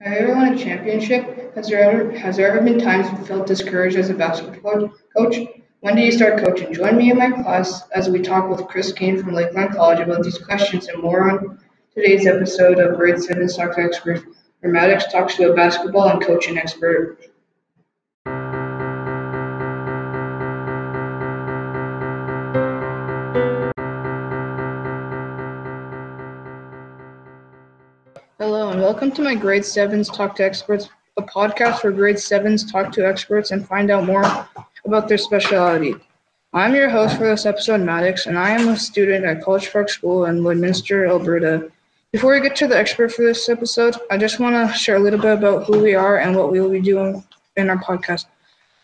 Have you ever won a championship? Has there ever has there ever been times you felt discouraged as a basketball coach? When did you start coaching? Join me in my class as we talk with Chris Kane from Lakeland College about these questions and more on today's episode of Grade 7s Talk to Expert, where Maddox talks to a basketball and coaching expert. And welcome to my Grade 7s Talk to Experts, a podcast where Grade 7s talk to experts and find out more about their specialty. I'm your host for this episode, Maddox, and I am a student at College Park School in Lloydminster, Alberta. Before we get to the expert for this episode, I just want to share a little bit about who we are and what we will be doing in our podcast.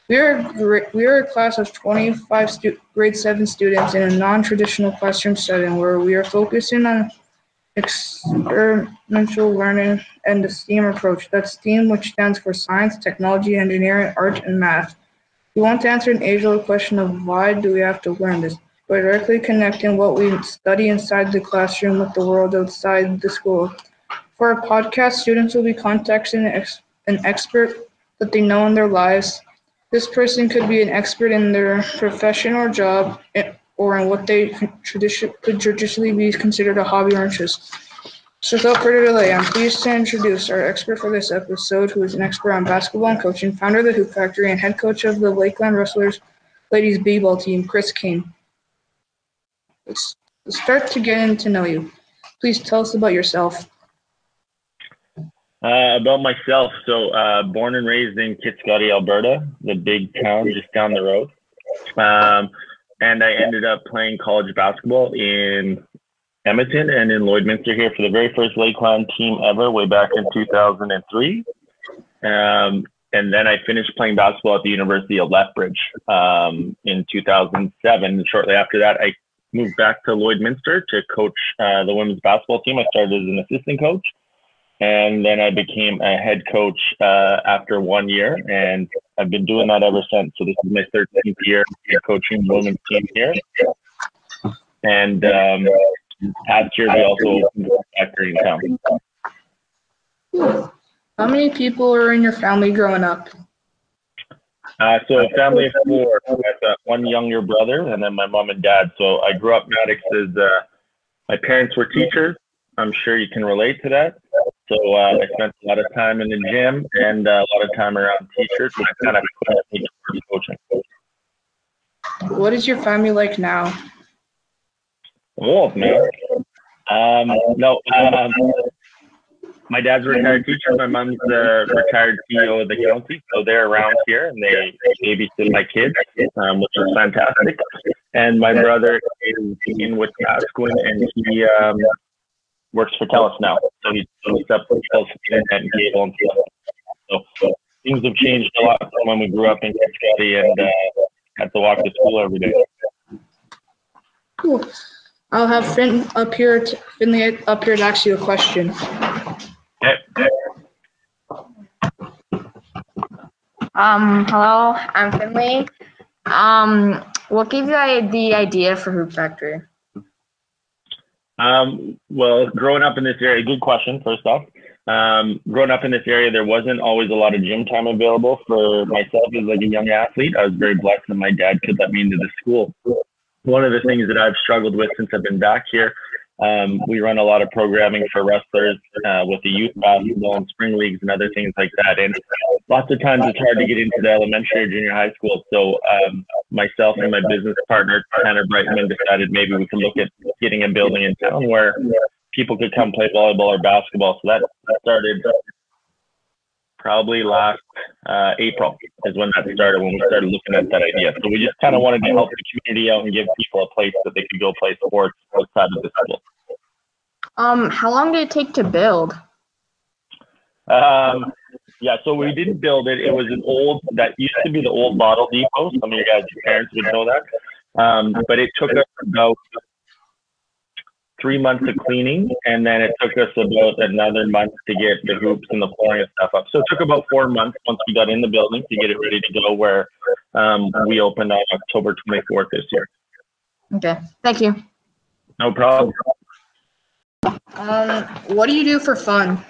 We are we are a class of 25 stu- grade 7 students in a non-traditional classroom setting where we are focusing on experimental learning and the STEAM approach. That's STEAM, which stands for science, technology, engineering, art, and math. We want to answer an age-old question of why do we have to learn this by directly connecting what we study inside the classroom with the world outside the school. For our podcast, students will be contacting an expert that they know in their lives. This person could be an expert in their profession or job, eh, or in what they could traditionally be considered a hobby or interest. So without further delay, I'm pleased to introduce our expert for this episode, who is an expert on basketball and coaching, founder of the Hoop Factory, and head coach of the Lakeland Rustlers ladies b-ball team, Chris Kane. Let's start to get to know you. Please tell us about yourself. Uh, about myself, so uh, born and raised in Kitscoty, Alberta, the big town just down the road. Um, and I ended up playing college basketball in Edmonton and in Lloydminster here for the very first Lakeland team ever, way back in 2003. Um, and then I finished playing basketball at the University of Lethbridge um, in 2007. Shortly after that, I moved back to Lloydminster to coach uh, the women's basketball team. I started as an assistant coach, and then I became a head coach uh, after one year, and I've been doing that ever since. So this is my 13th year coaching women's team here. And um, past year, we also opened factory in town. How many people are in your family growing up? Uh, so a family of four. Have one younger brother, and then my mom and dad. So I grew up Maddox as uh, my parents were teachers. I'm sure you can relate to that. So uh, I spent a lot of time in the gym and uh, a lot of time around teachers, and I kind of quit coaching. What is your family like now? Oh man, um, no. Um, my dad's a retired teacher. My mom's the retired CEO of the county, so they're around here and they, babysit my kids, um, which is fantastic. And my brother is in Wisconsin, and he um, works for TELUS now. So he's he's up for TELUS internet and cable and stuff. So, so things have changed a lot from when we grew up in Kitscoty and uh, had to walk to school every day. Cool. I'll have Finn up here, to, Finley up here to ask you a question. Okay. Um, hello, I'm Finley. Um, what gave you the idea for Hoop Factory? Um, well, growing up in this area, good question, first off. Um, growing up in this area, there wasn't always a lot of gym time available for myself as like a young athlete. I was very blessed that my dad could let me into the school. One of the things that I've struggled with since I've been back here um, we run a lot of programming for Rustlers uh, with the youth basketball and spring leagues and other things like that. And lots of times it's hard to get into the elementary or junior high school. So um, myself and my business partner, Tanner Brightman, decided maybe we could look at getting a building in town where people could come play volleyball or basketball. So that started probably last uh, April is when that started, when we started looking at that idea. So we just kind of wanted to help the community out and give people a place that they could go play sports outside of the school. Um, how long did it take to build? Um, yeah, so we didn't build it. It was an old, that used to be the old bottle depot. Some of your guys' parents would know that. Um, but it took us about three months of cleaning, and then it took us about another month to get the hoops and the flooring and stuff up. So it took about four months once we got in the building to get it ready to go. Where um, we opened on October 24th this year. Okay, thank you. No problem. Um, what do you do for fun?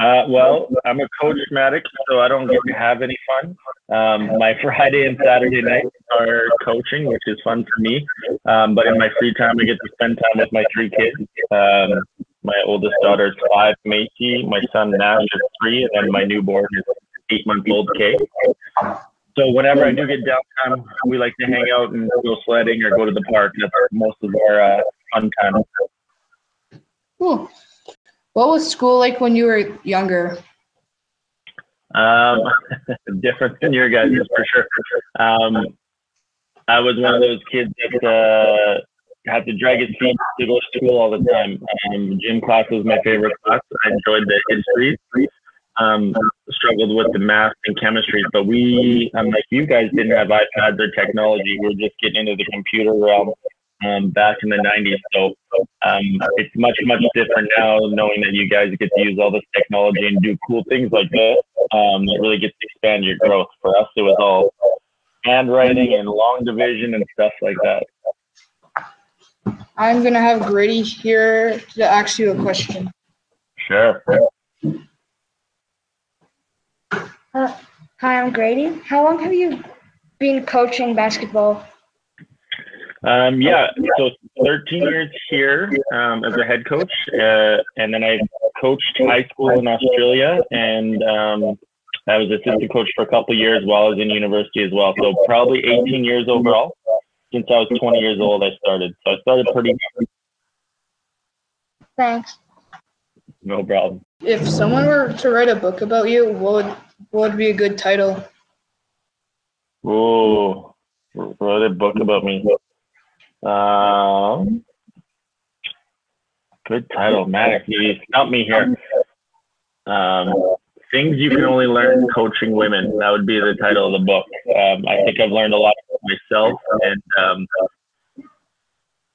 Uh, well, I'm a coach medic, so I don't get to have any fun. Um, my Friday and Saturday nights are coaching, which is fun for me. Um, but in my free time, I get to spend time with my three kids. Um, my oldest daughter is five, Macy. My son Nash is three, and then my newborn is eight month old Kay. So whenever I do get downtime, we like to hang out and go sledding or go to the park. That's most of our uh, fun time. Cool. What was school like when you were younger? Um, different than your guys' for sure. Um, I was one of those kids that uh, had to drag his feet to go to school all the time. Um, gym class was my favorite class. I enjoyed the history. Um, struggled with the math and chemistry, but we, unlike you guys, didn't have iPads or technology. We were just getting into the computer realm um, back in the 90s. So um, it's much, much different now knowing that you guys get to use all this technology and do cool things like this. Um, it really gets to expand your growth. For us, it was all handwriting and long division and stuff like that. I'm going to have Grady here to ask you a question. Sure. Uh, hi, I'm Grady. How long have you been coaching basketball? Um, yeah, so 13 years here um, as a head coach, uh, and then I coached high school in Australia, and um, I was assistant coach for a couple of years while I was in university as well. So probably 18 years overall. Since I was 20 years old, I started. So I started pretty. Thanks. No problem. If someone were to write a book about you, what would, what would be a good title? Oh, wrote a book about me. Um, good title, man. You me here. Um, things you can only learn coaching women. That would be the title of the book. Um, I think I've learned a lot myself, and um,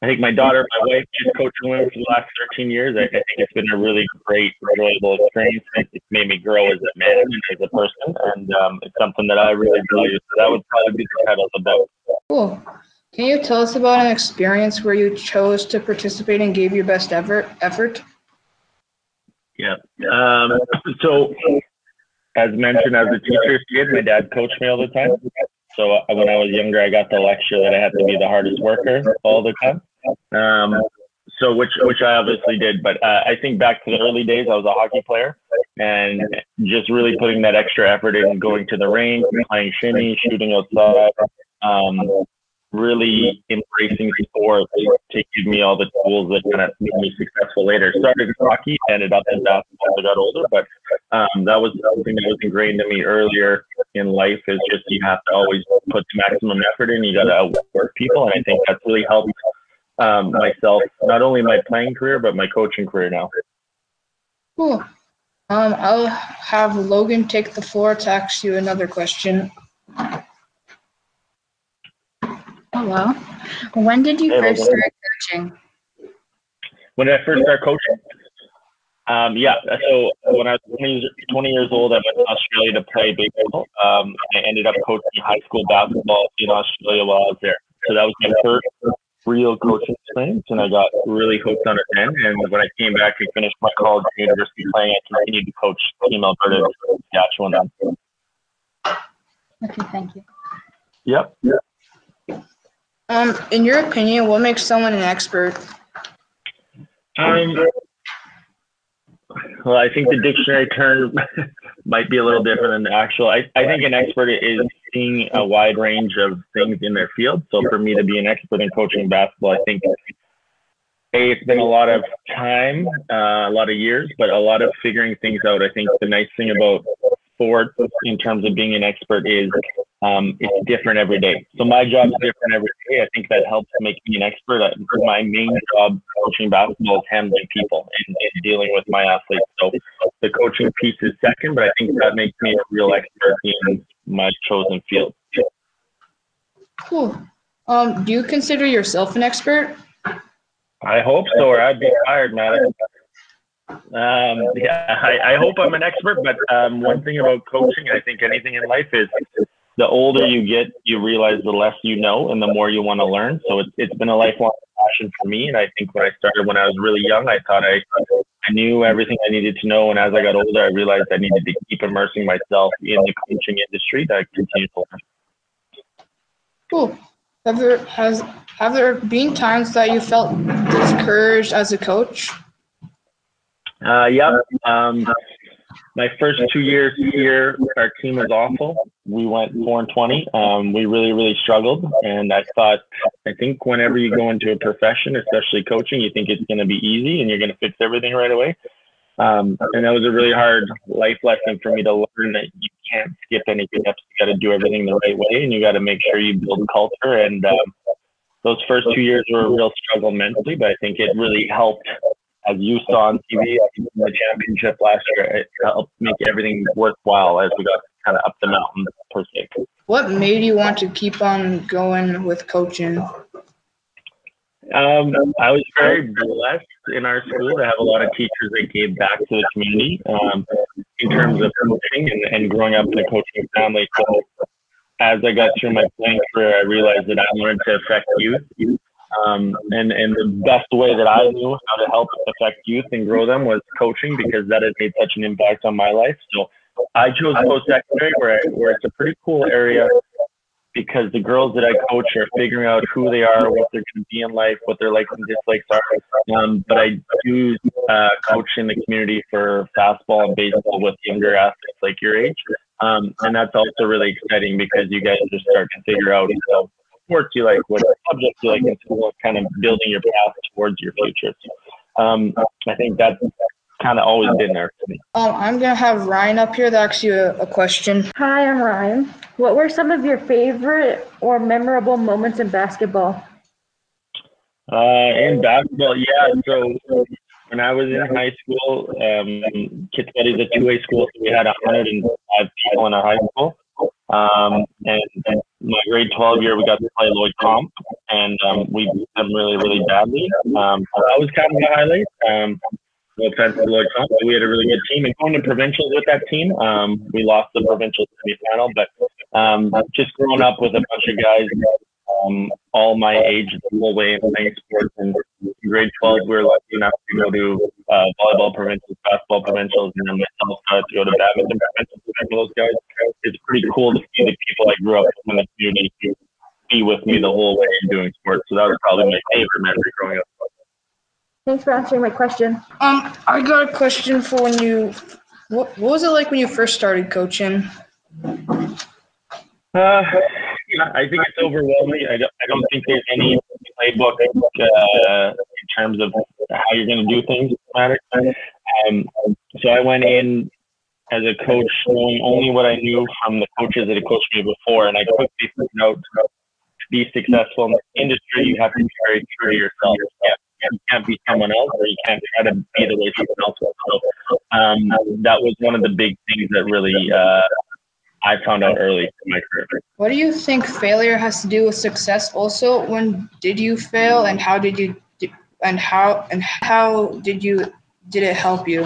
I think my daughter, my wife, she's coaching women for the last 13 years. I, I think it's been a really great, enjoyable experience. It's made me grow as a man and as a person, and um, it's something that I really value. So that would probably be the title of the book. Cool. Can you tell us about an experience where you chose to participate and gave your best effort? Effort. Yeah. Um, so, as mentioned, as a teacher's kid, my dad coached me all the time. So uh, when I was younger, I got the lecture that I had to be the hardest worker all the time. Um, so which which I obviously did, but uh, I think back to the early days, I was a hockey player, and just really putting that extra effort in, going to the range, playing shinny, shooting outside, um, really embracing sport to give me all the tools that kind of made me successful later. Started in hockey, ended up in basketball as I got older, but um, that was something that was ingrained in me earlier in life. Is just you have to always put the maximum effort in. You got to outwork people, and I think that's really helped um, myself not only my playing career but my coaching career now. Cool. Um, I'll have Logan take the floor to ask you another question. Hello. When did you first start coaching? When did I first start coaching? Um, yeah, so when I was 20, years- 20 years old, I went to Australia to play baseball. Um, I ended up coaching high school basketball in Australia while I was there. So that was my first real coaching experience, and I got really hooked on it then. And when I came back and finished my college and university playing, I continued to coach Team Alberta Saskatchewan. Okay, thank you. Yep. Yep. Um, in your opinion, what makes someone an expert? Um, well, I think the dictionary term might be a little different than the actual. I, I think an expert is seeing a wide range of things in their field. So for me to be an expert in coaching basketball, I think a it's been a lot of time, uh, a lot of years, but a lot of figuring things out. I think the nice thing about sport in terms of being an expert is um, it's different every day. So my job is different every day. I think that helps make me an expert. Uh, My main job coaching basketball is handling people and, and dealing with my athletes. So the coaching piece is second, but I think that makes me a real expert in my chosen field. Cool. Um, do you consider yourself an expert? I hope so, or I'd be fired, man. Um, yeah, I, I hope I'm an expert, but um, one thing about coaching, I think anything in life is the older you get, you realize the less you know and the more you want to learn. So it's, it's been a lifelong passion for me. And I think when I started when I was really young, I thought I, I knew everything I needed to know, and as I got older, I realized I needed to keep immersing myself in the coaching industry that continue to learn. Cool. Have there has have there been times that you felt discouraged as a coach? Uh, yeah. Um, my first two years here, our team was awful. We went four and twenty. Um, we really, really struggled, and I thought, I think whenever you go into a profession, especially coaching, you think it's going to be easy and you're going to fix everything right away. Um, and that was a really hard life lesson for me to learn that you can't skip any steps. You got to do everything the right way, and you got to make sure you build culture. And um, those first two years were a real struggle mentally, but I think it really helped as you saw on TV in the championship last year, it helped make everything worthwhile as we got kind of up the mountain per se. What made you want to keep on going with coaching? Um, I was very blessed in our school to have a lot of teachers that gave back to the community um, in terms of coaching and, and growing up in a coaching family. So as I got through my playing career, I realized that I wanted to affect youth um, and, and the best way that I knew how to help affect youth and grow them was coaching because that has made such an impact on my life. So I chose post secondary where, where it's a pretty cool area because the girls that I coach are figuring out who they are, what they're going to be in life, what their likes and dislikes are. Um, but I do uh, coach in the community for fastball and baseball with younger athletes like your age. Um, and that's also really exciting because you guys just start to figure out you know, sports you like, what subjects you like and school, kind of building your path towards your future. Um, I think that's kind of always been there for me. Um, I'm gonna have Ryan up here to ask you a, a question. Hi, I'm Ryan. What were some of your favorite or memorable moments in basketball? Uh, in basketball, yeah. So when I was in high school, um, Kitscoty is a two-way school, so we had 105 people in our high school. Um, and, my grade 12 year, we got to play Lloyd Comp, and um, we beat them really, really badly. Um, so that was kind of the highlight. Um, no offense to Lloyd Comp, but we had a really good team. And going to provincials with that team, um, we lost the provincial semifinal, but um, just growing up with a bunch of guys um, all my age the whole way in playing sports. And in grade 12, we were lucky enough to go to uh, volleyball provincials, basketball provincials, and then myself got to go to badminton provincials with those guys. It's pretty cool to see the people I grew up in the community to be with me the whole way in doing sports. So that was probably my favorite memory growing up. Thanks for answering my question. Um, I got a question for when you. What, what was it like when you first started coaching? Uh, yeah, I think it's overwhelming. I don't, I don't think there's any playbook uh, in terms of how you're going to do things. Um, so I went in as a coach knowing only what I knew from the coaches that had coached me before, and I quickly figured out to be successful in the industry, you have to be very true to yourself. You can't, you can't be someone else, or you can't try to be the way someone else was. So um, that was one of the big things that really uh, I found out early in my career. What do you think failure has to do with success? Also, when did you fail, and how did you, and how and how did you did it help you?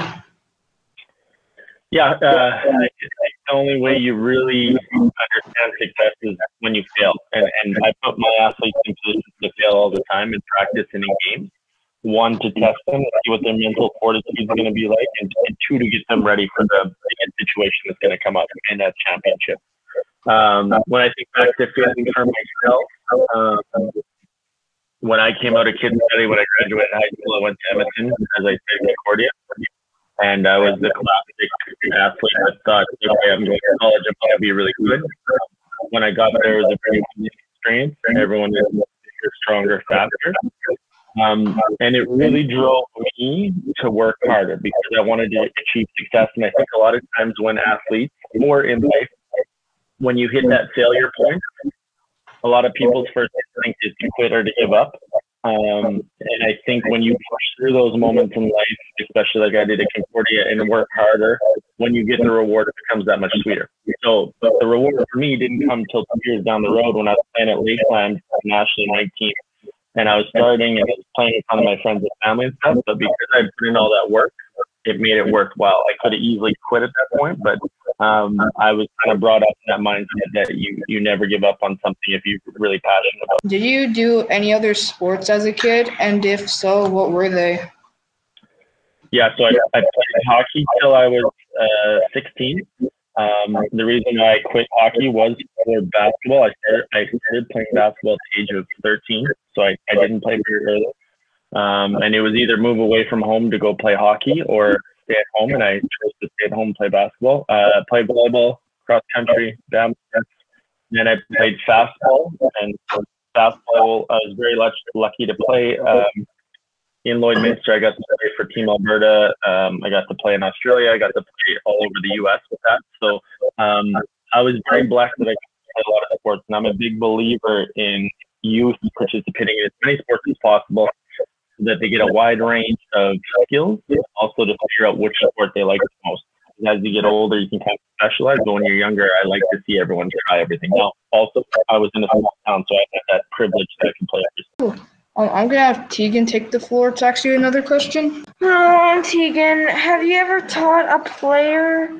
Yeah, uh, the only way you really understand success is when you fail, and and I put my athletes in positions to fail all the time in practice and in games one to test them and see what their mental fortitude is going to be like, and, and, two to get them ready for the, situation that's going to come up in that championship. Um, when I think back to feeling for myself, um, when I came out of Kid Study, when I graduated high school, I went to Edmonton as I studied Concordia. And I was the classic athlete that thought, I'm going to college, I'm going to be really good. When I got there, it was a very unique and everyone is stronger, faster. Um, and it really drove me to work harder because I wanted to achieve success. And I think a lot of times when athletes or in life, when you hit that failure point, a lot of people's first instinct is to quit or to give up. Um, and I think when you push through those moments in life, especially like I did at Concordia, and work harder, when you get the reward, it becomes that much sweeter. So the reward for me didn't come till two years down the road when I was playing at Lakeland, nationally ranked team and I was starting and I was playing in front of my friends and family and stuff. But because I put in all that work, it made it worthwhile. I could have easily quit at that point, but um, I was kind of brought up in that mindset that you you never give up on something if you're really passionate about. Did you do any other sports as a kid? And if so, what were they? Yeah, so I, I played hockey till I was uh, 16. Um, the reason why I quit hockey was for basketball. I started, I started playing basketball at the age of 13, so I, I didn't play very early. Um, and it was either move away from home to go play hockey or stay at home, and I chose to stay at home and play basketball. Uh, played volleyball, cross country, badminton. Then I played fastball, and fastball I was very much lucky to play um, in Lloydminster. I got to play for Team Alberta. Um, I got to play in Australia. I got to play all over the U.S. with that. So um, I was very blessed that I could play a lot of sports, and I'm a big believer in youth participating in as many sports as possible so that they get a wide range of skills, also to figure out which sport they like the most. As you get older, you can kind of specialize, but when you're younger, I like to see everyone try everything. Now, also, I was in a small town, so I had that privilege that I can play every Um, I'm gonna have Tegan take the floor to ask you another question. Oh, Tegan, have you ever taught a player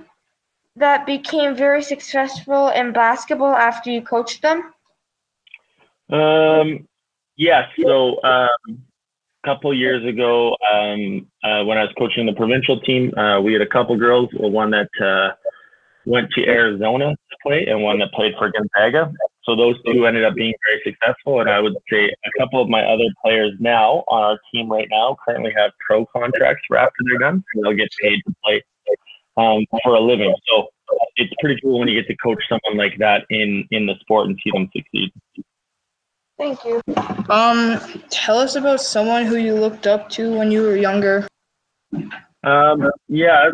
that became very successful in basketball after you coached them? Um, yes. So um, a couple years ago, um, uh, when I was coaching the provincial team, uh, we had a couple girls. One that uh, went to Arizona to play, and one that played for Gonzaga. So those two ended up being very successful. And I would say a couple of my other players now on our team right now currently have pro contracts for after they're done, and they'll get paid to play um, for a living. So it's pretty cool when you get to coach someone like that in in the sport and see them succeed. Thank you. Um, tell us about someone who you looked up to when you were younger. Um, yeah,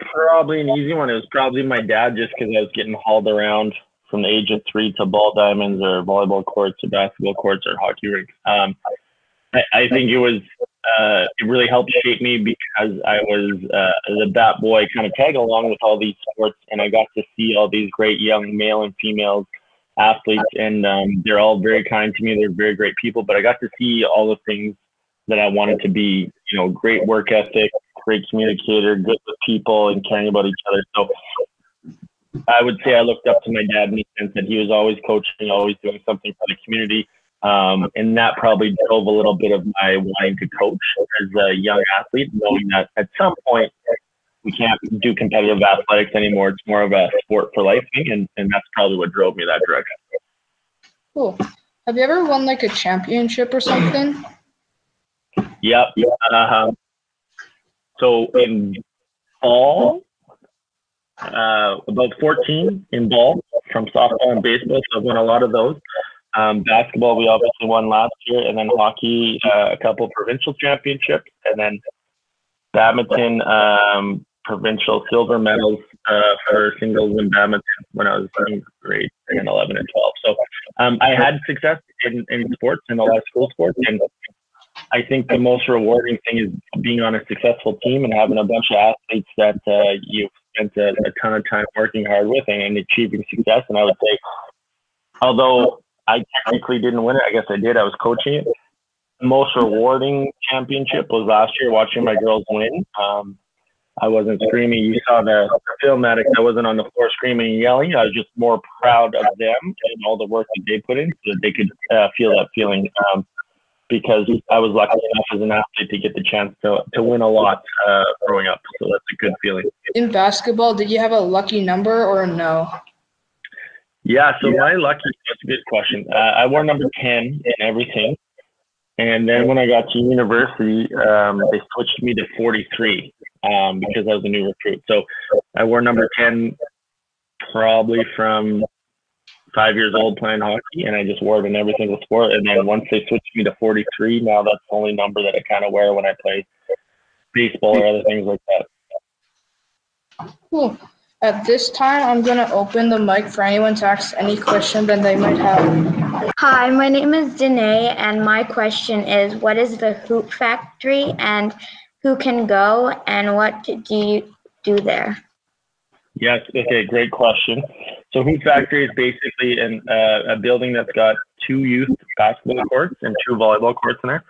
probably an easy one. It was probably my dad, just because I was getting hauled around from the age of three to ball diamonds or volleyball courts or basketball courts or hockey rinks. Um, I, I think it was uh, it really helped shape me because I was uh, the bat boy, kind of tag along with all these sports, and I got to see all these great young male and females athletes, and um, they're all very kind to me. They're very great people, but I got to see all the things that I wanted to be. You know, great work ethic, great communicator, good with people, and caring about each other. So I would say I looked up to my dad in the sense that he was always coaching, always doing something for the community. Um, and that probably drove a little bit of my wanting to coach as a young athlete, knowing that at some point we can't do competitive athletics anymore. It's more of a sport for life thing, and, and that's probably what drove me that direction. Cool. Have you ever won like a championship or something? Yep. Um, so in fall, uh, about 14 in ball from softball and baseball. So I've won a lot of those. Um, basketball, we obviously won last year, and then hockey, uh, a couple provincial championships, and then badminton, um, provincial silver medals uh, for singles and badminton when I was in grade 10, 11, and 12. So um, I had success in, in sports, in a lot of school sports, and I think the most rewarding thing is being on a successful team and having a bunch of athletes that uh, you've spent a, a, ton of time working hard with and, and achieving success. And I would say, although I technically didn't win it, I guess I did. I was coaching it. The most rewarding championship was last year watching my girls win. Um, I wasn't screaming. You saw the, film filmatic. I wasn't on the floor screaming and yelling. I was just more proud of them and all the work that they put in so that they could uh, feel that feeling. Um, because I was lucky enough as an athlete to get the chance to, to win a lot uh, growing up. So that's a good feeling. In basketball, did you have a lucky number or no? Yeah, so yeah. my lucky, that's a good question. Uh, I wore number 10 in everything. And then when I got to university, um, they switched me to 43 um, because I was a new recruit. So I wore number 10 probably from five years old playing hockey, and I just wore it in every single sport. And then once they switched me to 43, now that's the only number that I kind of wear when I play baseball or other things like that. Cool. At this time, I'm going to open the mic for anyone to ask any question that they might have. Hi, my name is Danae, and my question is what is the Hoop Factory and who can go and what do you do there? Yes, okay, great question. So Hoop Factory is basically an, uh, a building that's got two youth basketball courts and two volleyball courts in there.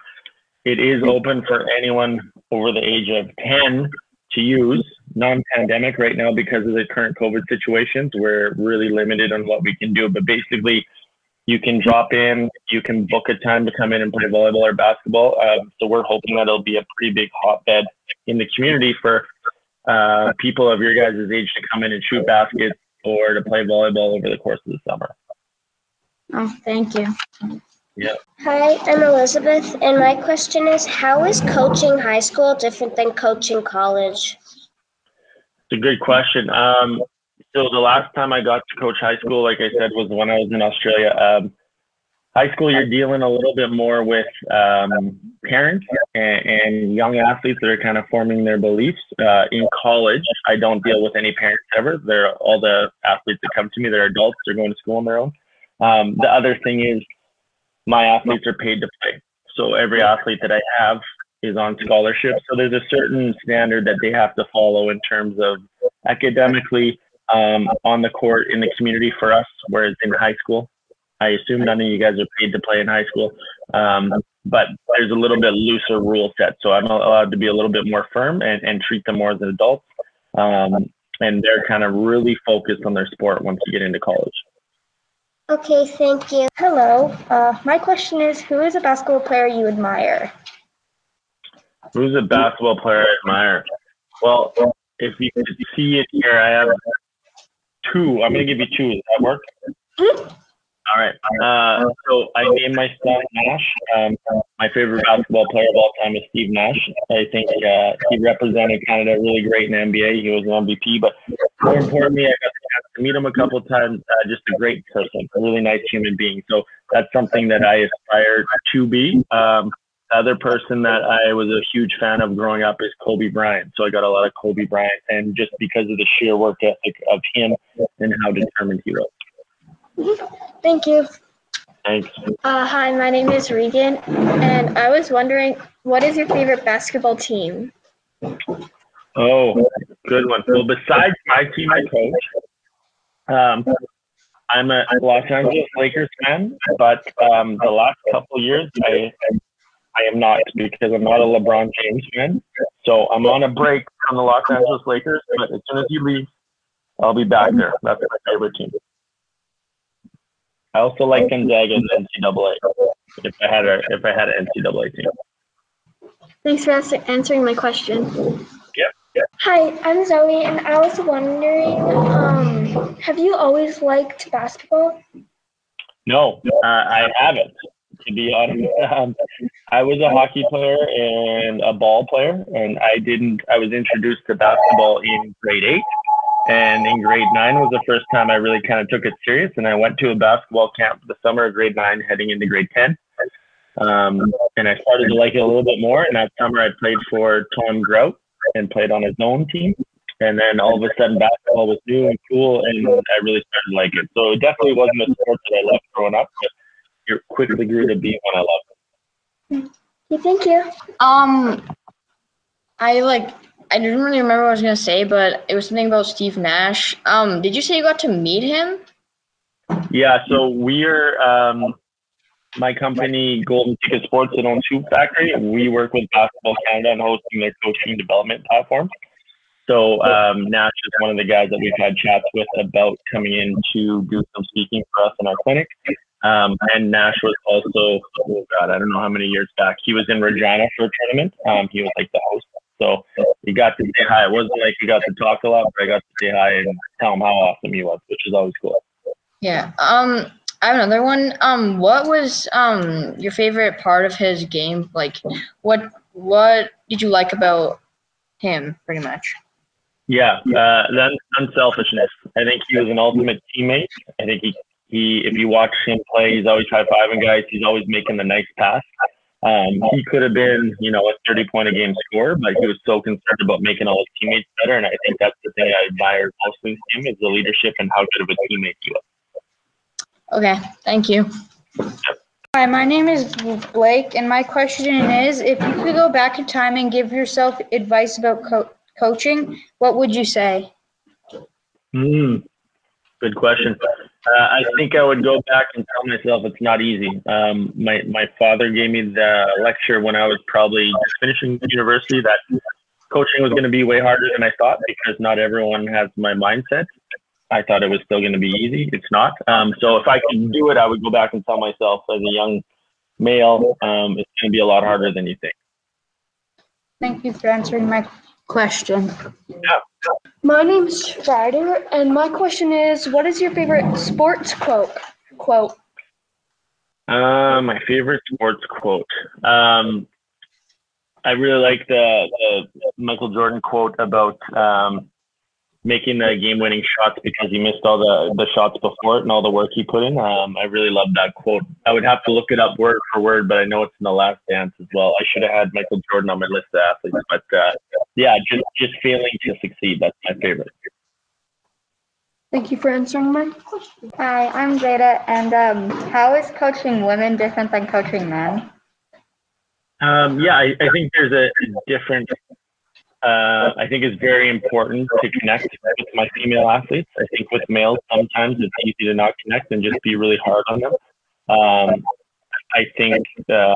It is open for anyone over the age of 10 to use non-pandemic right now because of the current COVID situations. We're really limited on what we can do, but basically you can drop in, you can book a time to come in and play volleyball or basketball. Um, so we're hoping that it'll be a pretty big hotbed in the community for uh, people of your guys' age to come in and shoot baskets or to play volleyball over the course of the summer. Oh, thank you. Yeah. Hi, I'm Elizabeth, and my question is How is coaching high school different than coaching college? It's a good question. Um, so the last time I got to coach high school, like I said, was when I was in Australia. Um, high school, you're dealing a little bit more with um, parents and, and young athletes that are kind of forming their beliefs. Uh, in college, I don't deal with any parents ever. They're all the athletes that come to me. They're adults. They're going to school on their own. Um, the other thing is, my athletes are paid to play. So every athlete that I have is on scholarship. So there's a certain standard that they have to follow in terms of academically um, on the court in the community for us, whereas in high school, I assume none of you guys are paid to play in high school. Um, but there's a little bit looser rule set. So I'm allowed to be a little bit more firm and, and treat them more as adults. Um, and they're kind of really focused on their sport once you get into college. Okay, thank you. Hello. Uh, my question is Who is a basketball player you admire? Who's a basketball player I admire? Well, if you could see it here, I have two. I'm to give you two. Does that work? All right. Uh, so I named my son Nash. Um, my favorite basketball player of all time is Steve Nash. I think uh, he represented Canada really great in the NBA. He was an MVP, but more importantly, I got the chance to meet him a couple times. Uh, just a great person, a really nice human being. So that's something that I aspire to be. Um, other person that I was a huge fan of growing up is Kobe Bryant. So I got a lot of Kobe Bryant, and just because of the sheer work ethic of him and how determined he was. Thank you. Thanks. Uh, hi, my name is Regan, and I was wondering, what is your favorite basketball team? Oh, good one. So besides my team I coach, um, I'm a Los Angeles Lakers fan, but um, the last couple years I I am not because I'm not a LeBron James fan. So I'm on a break from the Los Angeles Lakers, but as soon as you leave, I'll be back there. That's my favorite team. I also like Gonzaga the NCAA. If I had a if I had an NCAA team. Thanks for ans- answering my question. Yeah. Hi, I'm Zoe, and I was wondering um, Have you always liked basketball? No, uh, I haven't. To be honest, um, I was a hockey player and a ball player, and I didn't. I was introduced to basketball in grade eight, and in grade nine was the first time I really kind of took it serious. And I went to a basketball camp the summer of grade nine, heading into grade ten. Um, and I started to like it a little bit more. And that summer, I played for Tom Grout and played on his own team. And then all of a sudden, basketball was new and cool, and I really started to like it. So it definitely wasn't a sport that I loved growing up, but it quickly grew to be one I love. Okay, thank you. Um, I like. I didn't really remember what I was gonna say, but it was something about Steve Nash. Um, did you say you got to meet him? Yeah, so we're um, my company, Golden Ticket Sports, that owns Hoop Factory. We work with Basketball Canada and hosting their coaching development platform. So um, Nash is one of the guys that we've had chats with about coming in to do some speaking for us in our clinic. Um, and Nash was also, oh God, I don't know how many years back. He was in Regina for a tournament. Um, he was like the host. So he got to say hi. It wasn't like he got to talk a lot, but I got to say hi and tell him how awesome he was, which is always cool. Yeah. Um, I have another one. Um, what was um your favorite part of his game? Like, what what did you like about him? Pretty much. Yeah, uh, then unselfishness. I think he was an ultimate teammate. I think he, he if you watch him play, he's always high fiving guys. He's always making the nice pass. Um, he could have been, you know, a 30 point a game scorer, but he was so concerned about making all his teammates better. And I think that's the thing I admire most in him is the leadership and how good of a teammate he was. Okay. Thank you. Hi, my name is Blake, and my question is if you could go back in time and give yourself advice about co- coaching, what would you say? Hmm. Good question. Uh, I think I would go back and tell myself it's not easy. Um, my my father gave me the lecture when I was probably just finishing university that coaching was going to be way harder than I thought because not everyone has my mindset. I thought it was still going to be easy. It's not. Um, so if I could do it, I would go back and tell myself as a young male, um, it's going to be a lot harder than you think. Thank you for answering my question. My name's Strider, and my question is, what is your favorite sports quote? Quote. Uh, my favorite sports quote. Um, I really like the, the Michael Jordan quote about um, making the game-winning shots because he missed all the, the shots before it and all the work he put in. Um, I really love that quote. I would have to look it up word for word, but I know it's in the Last Dance as well. I should have had Michael Jordan on my list of athletes, but uh, yeah, just just failing to succeed. That's my favorite. Thank you for answering my question. Hi, I'm Zeta, and um, how is coaching women different than coaching men? Um, yeah, I, I think there's a different. Uh, I think it's very important to connect with my female athletes. I think with males, sometimes it's easy to not connect and just be really hard on them. Um, I think uh,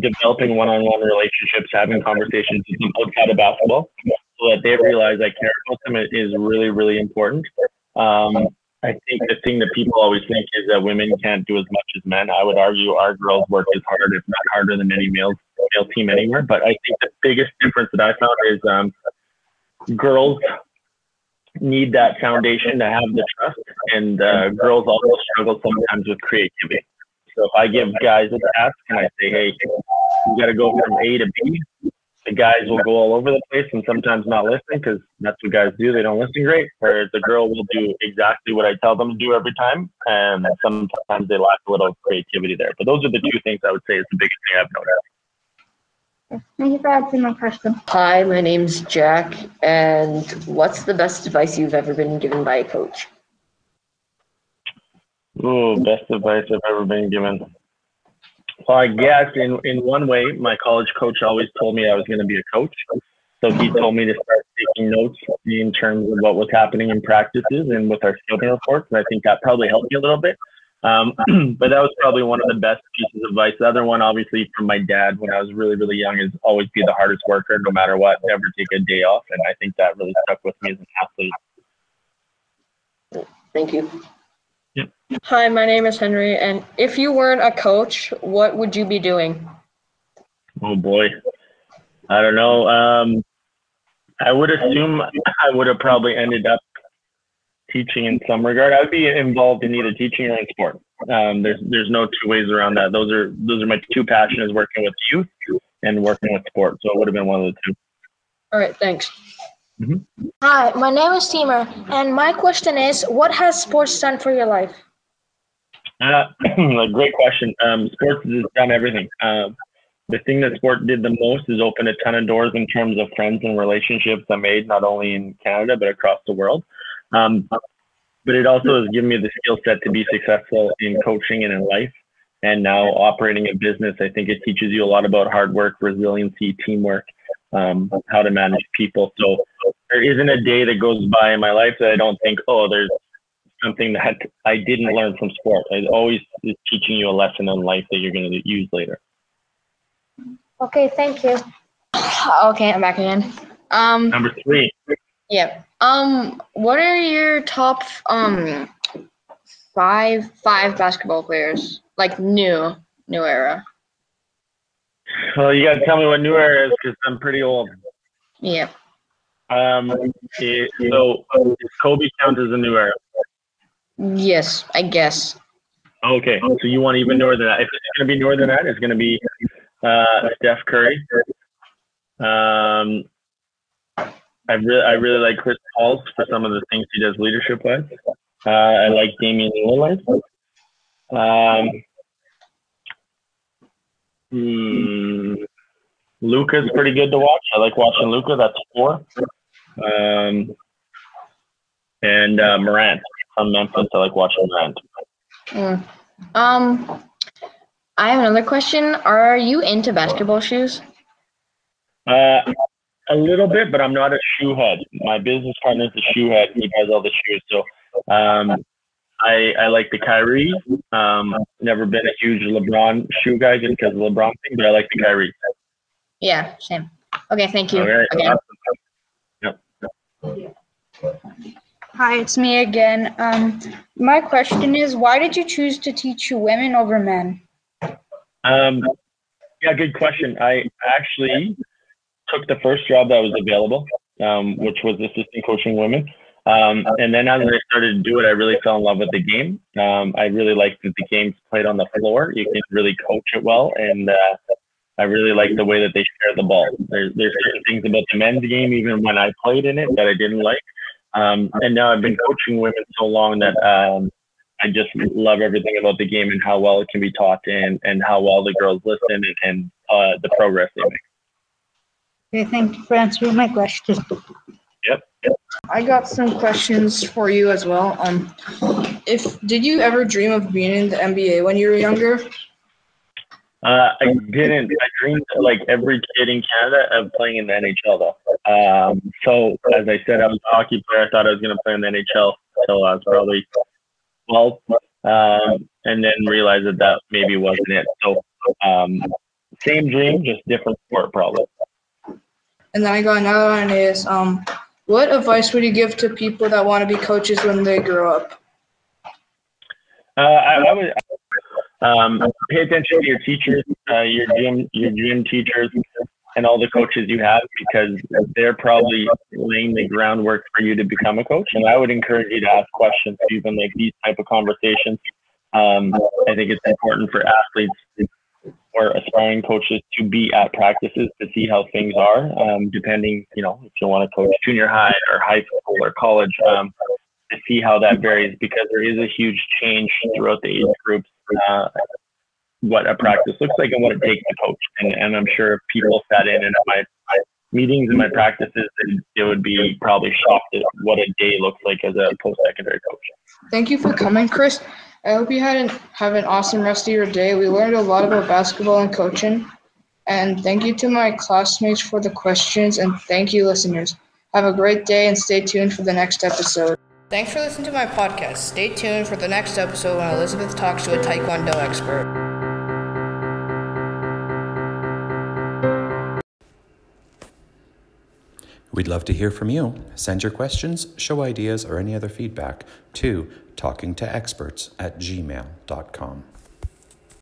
developing one-on-one relationships, having conversations with them outside of basketball, so that they realize I care about them is really, really important. Um, I think the thing that people always think is that women can't do as much as men. I would argue our girls work as hard, if not harder, than any male male team anywhere. But I think the biggest difference that I found is um, girls need that foundation to have the trust, and uh, girls also struggle sometimes with creativity. So if I give guys a task and I say, "Hey, you got to go from A to B," the guys will go all over the place and sometimes not listen because that's what guys do. They don't listen great. Whereas the girl will do exactly what I tell them to do every time, and sometimes they lack a little creativity there. But those are the two things I would say is the biggest thing I've noticed. Thank you for answering my question. Hi, my name's Jack, and what's the best advice you've ever been given by a coach? Oh, best advice I've ever been given. Well, I guess in, in one way, my college coach always told me I was going to be a coach. So he told me to start taking notes in terms of what was happening in practices and with our scouting reports. And I think that probably helped me a little bit. Um, but that was probably one of the best pieces of advice. The other one, obviously, from my dad when I was really, really young, is always be the hardest worker, no matter what. Never take a day off. And I think that really stuck with me as an athlete. Thank you. Hi, my name is Henry, and if you weren't a coach, what would you be doing? Oh boy, I don't know. Um, I would assume I would have probably ended up teaching in some regard. I would be involved in either teaching or in sport. Um, there's there's no two ways around that. Those are those are my two passions: working with youth and working with sport. So it would have been one of the two. All right, thanks. Hi, my name is Teamer, and my question is, what has sports done for your life? Uh, a great question. Um, sports has done everything. Um, the thing that sport did the most is open a ton of doors in terms of friends and relationships I made, not only in Canada, but across the world. Um, but it also has given me the skill set to be successful in coaching and in life. And now operating a business, I think it teaches you a lot about hard work, resiliency, teamwork, um, how to manage people. So there isn't a day that goes by in my life that I don't think, oh, there's something that I didn't learn from sport. It always is teaching you a lesson in life that you're going to use later. Okay, thank you. Okay, I'm back again. Um, Number three, yeah. Um, what are your top um five five basketball players like new new era? well, you got to tell me what new era is because I'm pretty old. Yeah. Um, it- so Kobe count as a new era? Yes, I guess. Okay, so you want even newer than that. If it's going to be newer than that, it's going to be uh, Steph Curry. Um, I really, I really like Chris Paul for some of the things he does leadership wise. Uh, I like Damian Lillard. Um, hmm, Luka's pretty good to watch. I like watching Luca. That's four. Um, and uh, Morant from Memphis. I like watching Morant. Mm. Um, I have another question. Are you into basketball shoes? Uh, a little bit, but I'm not a shoe head. My business partner is a shoe head. He buys all the shoes. So um, I, I like the Kyrie. Um, never been a huge LeBron shoe guy just because of the LeBron thing, but I like the Kyrie. Yeah, same. Okay, thank you. All right. Again. Hi, it's me again. Um, my question is, why did you choose to teach women over men? Um, yeah, good question. I actually took the first job that was available, um, which was assistant coaching women. Um, and then as I started to do it, I really fell in love with the game. Um, I really liked that the game's played on the floor. You can really coach it well, and uh, I really like the way that they share the ball. There's there's certain things about the men's game, even when I played in it, that I didn't like. Um, and now I've been coaching women so long that um, I just love everything about the game and how well it can be taught and, and how well the girls listen and, and uh, the progress they make. Okay, thank you for answering my question. Yep. I got some questions for you as well. Um, if did you ever dream of being in the NBA when you were younger? Uh, I didn't. I dreamed like every kid in Canada of playing in the NHL though. Um, so as I said, I was a hockey player. I thought I was going to play in the NHL until I was probably 12, um, and then realized that that maybe wasn't it. So um, same dream, just different sport probably. And then I got another one is um, what advice would you give to people that want to be coaches when they grow up? Uh, I, I would um, pay attention to your teachers, uh, your gym, your gym teachers, and all the coaches you have because they're probably laying the groundwork for you to become a coach. And I would encourage you to ask questions, even like these type of conversations. Um, I think it's important for athletes or aspiring coaches to be at practices to see how things are. Um, depending, you know, if you want to coach junior high or high school or college, um, to see how that varies because there is a huge change throughout the age groups. Uh, what a practice looks like and what it takes to coach. And, and I'm sure if people sat in and my, my meetings and my practices, they would be probably shocked at what a day looks like as a post-secondary coach. Thank you for coming, Chris. I hope you had an, have an awesome rest of your day. We learned a lot about basketball and coaching. And thank you to my classmates for the questions. And thank you, listeners. Have a great day and stay tuned for the next episode. Thanks for listening to my podcast. Stay tuned for the next episode when Elizabeth talks to a Taekwondo expert. We'd love to hear from you. Send your questions, show ideas, or any other feedback to talkingtoexperts at gmail.com.